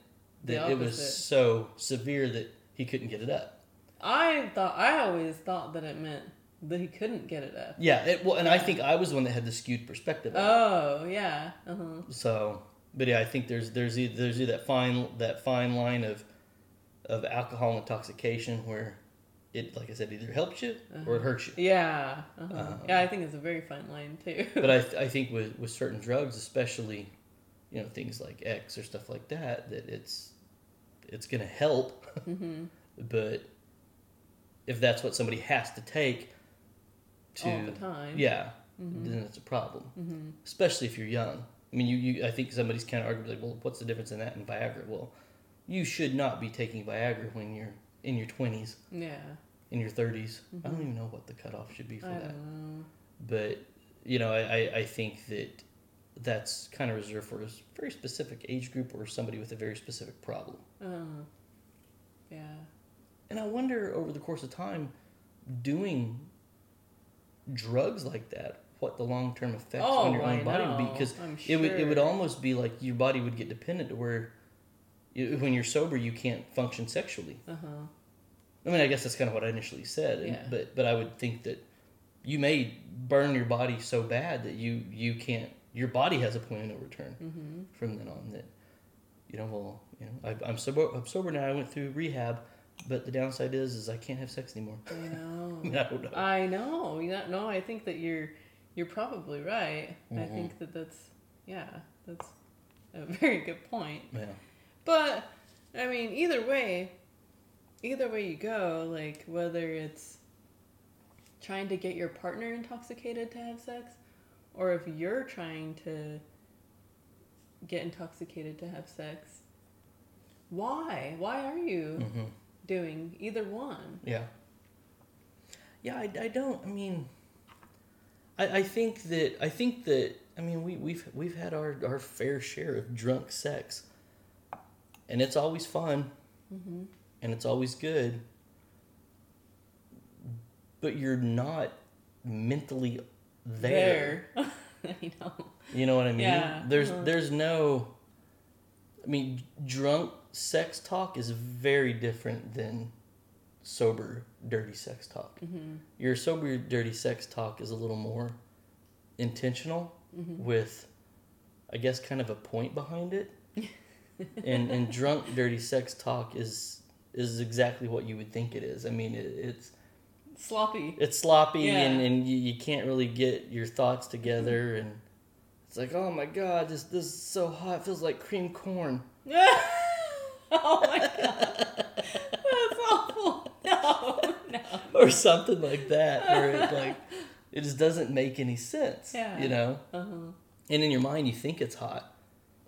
that it was so severe that he couldn't get it up. I thought I always thought that it meant that he couldn't get it up. Yeah, it, well, and I think I was the one that had the skewed perspective. Oh yeah. Uh huh. So, but yeah, I think there's there's either, there's either that fine that fine line of of alcohol intoxication where it, like I said, either helps you or it hurts you. Yeah. Uh-huh. Um, yeah, I think it's a very fine line too. [LAUGHS] But I I think with with certain drugs, especially you know things like X or stuff like that, that it's it's gonna help. hmm [LAUGHS] But if that's what somebody has to take to All the time. yeah, Mhm. then it's a problem. hmm especially if you're young. I mean, you, you I think somebody's kind of arguing like, well, what's the difference in that and Viagra? Well, you should not be taking Viagra when you're in your 20s, Yeah. in your 30s. I don't Mhm. even know what the cutoff should be for I that. know. But you know, I, I, I think that that's kind of reserved for a very specific age group or somebody with a very specific problem. Uh, yeah. And I wonder over the course of time, doing drugs like that, what the long term effects oh, on your I own body would be. Because I'm it would it would almost be like your body would get dependent to where when you're sober you can't function sexually. Uh-huh. I mean, I guess that's kind of what I initially said, and- Yeah. but but I would think that you may burn your body so bad that you you can't. Your body has a point of no return Mm-hmm. from then on. That you know, well, you know, I, I'm sober. I'm sober now. I went through rehab, but the downside is is I can't have sex anymore. I know. [LAUGHS] I, mean, I know. I know. No, I think that you're you're probably right. I Mhm. think that that's yeah, that's a [LAUGHS] very good point. yeah. But I mean, either way, either way you go, like whether it's trying to get your partner intoxicated to have sex, or if you're trying to get intoxicated to have sex, why? Why are you hmm doing either one? Yeah. Yeah, I, I don't. I mean, I, I think that I think that I mean we we've we've had our our fair share of drunk sex, and it's always fun, Mm-hmm. and it's always good. But you're not mentally there. There. [LAUGHS] I know. You know what I mean? Yeah. There's Uh-huh. there's no. I mean, drunk sex talk is very different than sober dirty sex talk. Mm-hmm. Your sober dirty sex talk is a little more intentional Mm-hmm. with, I guess, kind of a point behind it. [LAUGHS] and and drunk dirty sex talk is is exactly what you would think it is. I mean, it, it's Sloppy. it's sloppy and, Yeah. and you, you can't really get your thoughts together and it's like oh my god this this is so hot it feels like cream corn [LAUGHS] oh my god. That's awful. No, no. or something like that where it like it just doesn't make any sense Yeah. you know Uh-huh. and in your mind you think it's hot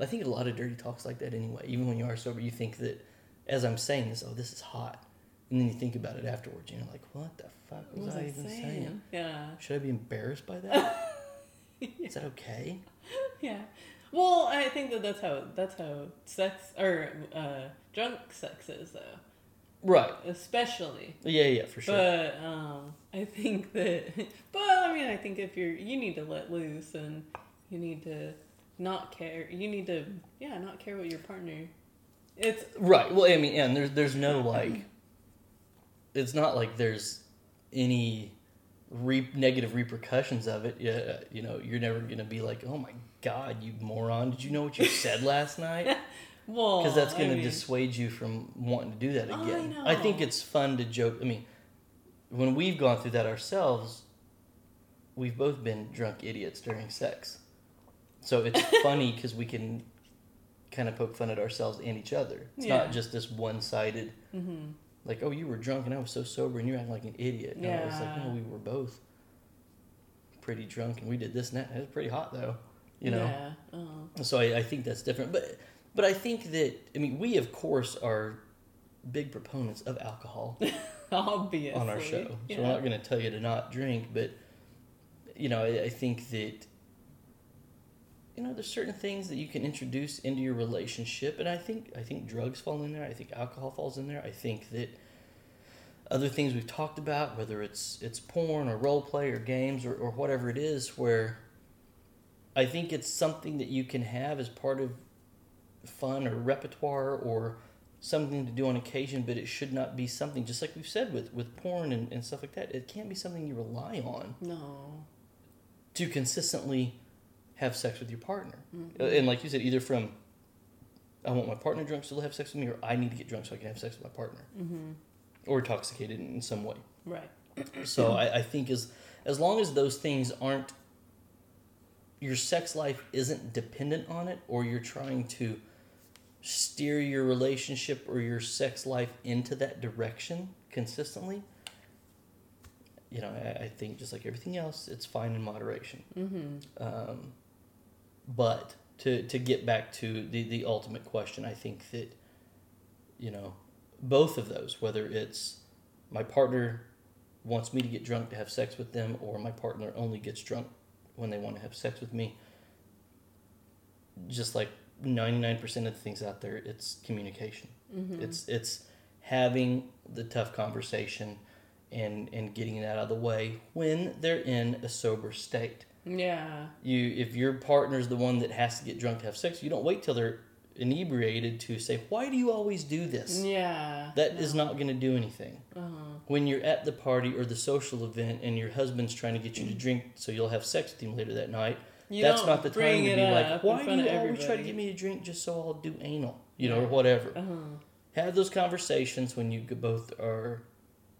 i think a lot of dirty talks like that anyway even when you are sober you think that as i'm saying this oh this is hot and then you think about it afterwards and you're like what the fuck was, was i I even saying? saying? Yeah. should i be embarrassed by that [LAUGHS] is that okay Yeah. Well, I think that that's how that's how sex or uh, drunk sex is though, right especially. yeah yeah for sure But um, I think that. [LAUGHS] But I mean, I think if you're you need to let loose and you need to not care. You need to yeah not care what your partner. It's Right. Well, I mean, and there's there's no like, it's not like there's any re- negative repercussions of it. Yeah, you know, you're never gonna be like, oh my god, you moron! Did you know what you said [LAUGHS] last night? well Because that's gonna mean, dissuade you from wanting to do that I again. know. think it's fun to joke. I mean, when we've gone through that ourselves, we've both been drunk idiots during sex. So it's [LAUGHS] funny because we can kind of poke fun at ourselves and each other. It's Yeah. not just this one sided, mhm. like, oh, you were drunk and I was so sober and you're acting like an idiot. No, it's like, Yeah. no, we were both pretty drunk and we did this and that. It was pretty hot though, you know? Yeah. Uh, So I, I think that's different. But but I think that I mean we of course are big proponents of alcohol [LAUGHS] obviously. on our show. So Yeah. we're not going to tell you to not drink, but you know I, I think that you know there's certain things that you can introduce into your relationship, and I think I think drugs fall in there. I think alcohol falls in there. I think that other things we've talked about, whether it's it's porn or role play or games or, or whatever it is, where I think it's something that you can have as part of fun or repertoire or something to do on occasion, but it should not be something just like we've said with, with porn and, and stuff like that. It can't be something you rely on No. to consistently have sex with your partner. Mhm. Uh, And like you said, either from I want my partner drunk so they'll have sex with me, or I need to get drunk so I can have sex with my partner, Mm-hmm. or intoxicated in, some way. Right. So I, I think as as long as those things aren't your sex life isn't dependent on it, or you're trying to steer your relationship or your sex life into that direction consistently, you know, I, I think just like everything else, it's fine in moderation. Mm-hmm. Um, but to to get back to the the ultimate question, I think that you know both of those, whether it's my partner wants me to get drunk to have sex with them, or my partner only gets drunk when they want to have sex with me. Just like ninety nine percent of the things out there, it's communication. Mm-hmm. It's it's having the tough conversation and and getting that out of the way when they're in a sober state Yeah. you if your partner's the one that has to get drunk to have sex you don't wait till they're inebriated to say why do you always do this Yeah. That is not going to do anything Uh-huh. when you're at the party or the social event and your husband's trying to get you to drink so you'll have sex with him later that night You that's don't the time to be like why do you always try to everybody." get me to drink just so i'll do anal you know or whatever Uh-huh. have those conversations when you both are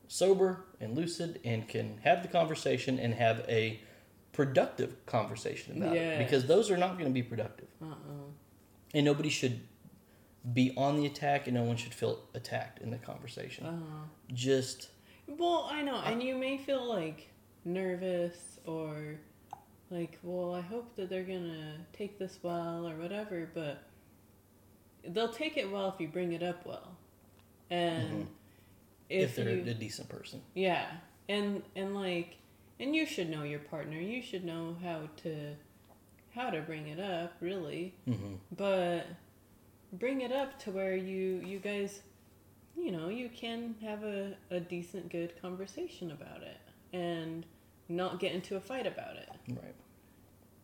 sober and lucid and can have the conversation and have a productive conversation about it because those are not going to be productive Uh-uh. and nobody should be on the attack and no one should feel attacked in the conversation Uh-huh. just Well, I know, and you may feel like nervous or like, well, I hope that they're gonna take this well or whatever, but they'll take it well if you bring it up well, and Mhm. if, if, they're you, a decent person yeah, and and like and you should know your partner. You should know how to how to bring it up, really. Mm-hmm. But bring it up to where you you guys, you know, you can have a, a decent, good conversation about it and not get into a fight about it. Right.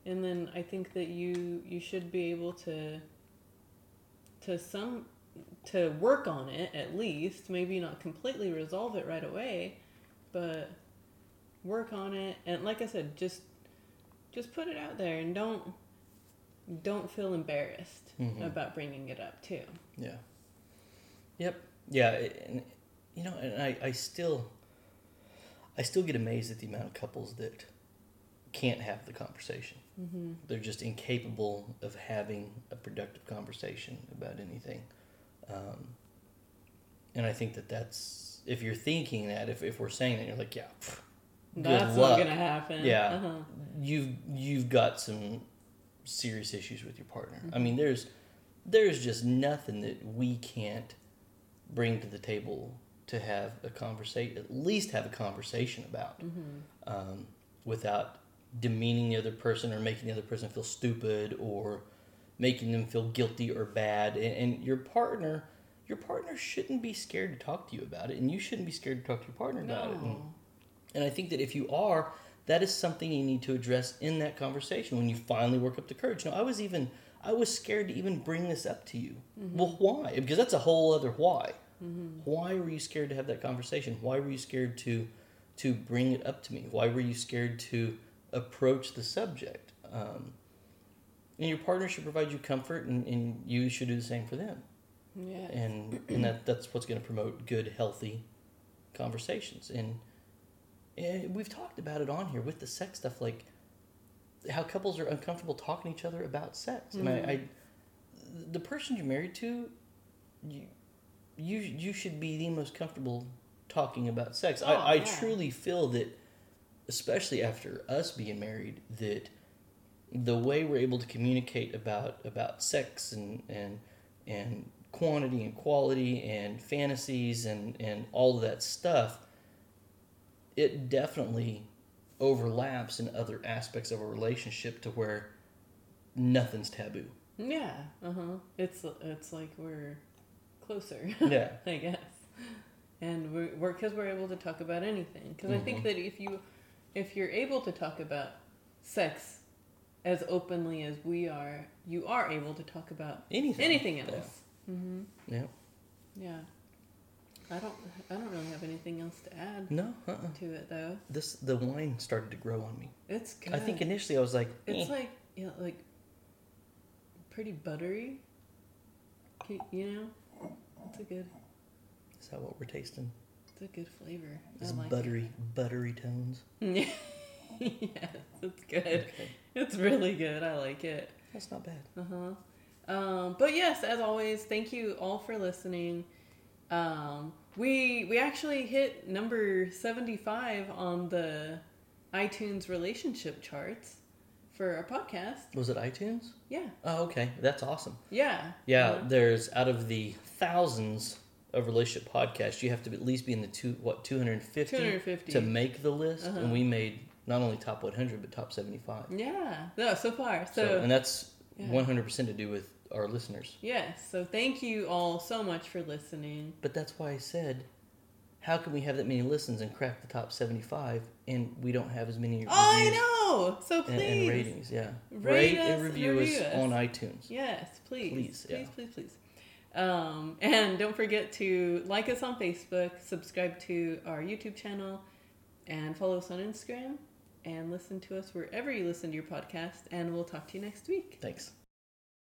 And then I think that you you should be able to to some to work on it at least, maybe not completely resolve it right away, but work on it and like I said, just just put it out there and don't don't feel embarrassed Mhm. about bringing it up too. Yeah. Yep. Yeah, and you know, and I, I still I still get amazed at the amount of couples that can't have the conversation. Mm-hmm. They're just incapable of having a productive conversation about anything. Um, and I think that that's if you're thinking that if, if we're saying that you're like yeah pff, That's luck. not gonna happen. Yeah. Uh-huh. you've you've got some serious issues with your partner. I mean, there's there's just nothing that we can't bring to the table to have a conversation, at least have a conversation about, um, without demeaning the other person or making the other person feel stupid or making them feel guilty or bad. And, and your partner, your partner shouldn't be scared to talk to you about it, and you shouldn't be scared to talk to your partner about it. And, No. And I think that if you are, that is something you need to address in that conversation when you finally work up the courage. Now, I was even I was scared to even bring this up to you. Well, why? Because that's a whole other why. Why were you scared to have that conversation? Why were you scared to to bring it up to me? Why were you scared to approach the subject? Um, and your partner should provide you comfort, and, and you should do the same for them Yeah. and and that that's what's going to promote good healthy conversations and we've talked about it on here with the sex stuff like how couples are uncomfortable talking to each other about sex and I, I the person you're married to you you you should be the most comfortable talking about sex Oh, I, I yeah. truly feel that especially after us being married that the way we're able to communicate about about sex and and and quantity and quality and fantasies and and all of that stuff it definitely overlaps in other aspects of a relationship to where nothing's taboo Yeah. Uh huh. It's it's like we're closer. [LAUGHS] yeah I guess. And we're we're because we're able to talk about anything. Because I think Mhm. that if you if you're able to talk about sex as openly as we are, you are able to talk about anything anything Yeah. else. Mm-hmm. yeah Yeah. I don't I don't really have anything else to add no uh-uh. to it though. this the wine started to grow on me It's good. i think initially i was like It's eh. like you know, like pretty buttery. You know, it's a good, is that what we're tasting it's a good flavor. It's like buttery buttery tones yeah, [LAUGHS] yes, it's good. okay It's really good. I like it. that's not bad Uh huh. Um, but yes, as always, thank you all for listening. Um, we we actually hit number seventy five on the iTunes relationship charts for our podcast. was it itunes Yeah, oh okay that's awesome yeah, Yeah, Uh-huh. there's out of the thousands of relationship podcasts, you have to at least be in the two what 250, 250. to make the list, Uh-huh. and we made not only top 100 but top 75. Yeah, no, so far. So, So, and that's yeah. 100% to do with our listeners. yes, so thank you all so much for listening. But that's why I said, how can we have that many listens and crack the top 75, and we don't have as many Oh, I know. So please, and ratings? Yeah, Rate and and review review us us. on iTunes. Yes, please. Please, Please, yeah. please, please, Um, and don't forget to like us on Facebook, subscribe to our YouTube channel, and follow us on Instagram, and listen to us wherever you listen to your podcast. And we'll talk to you next week. Thanks.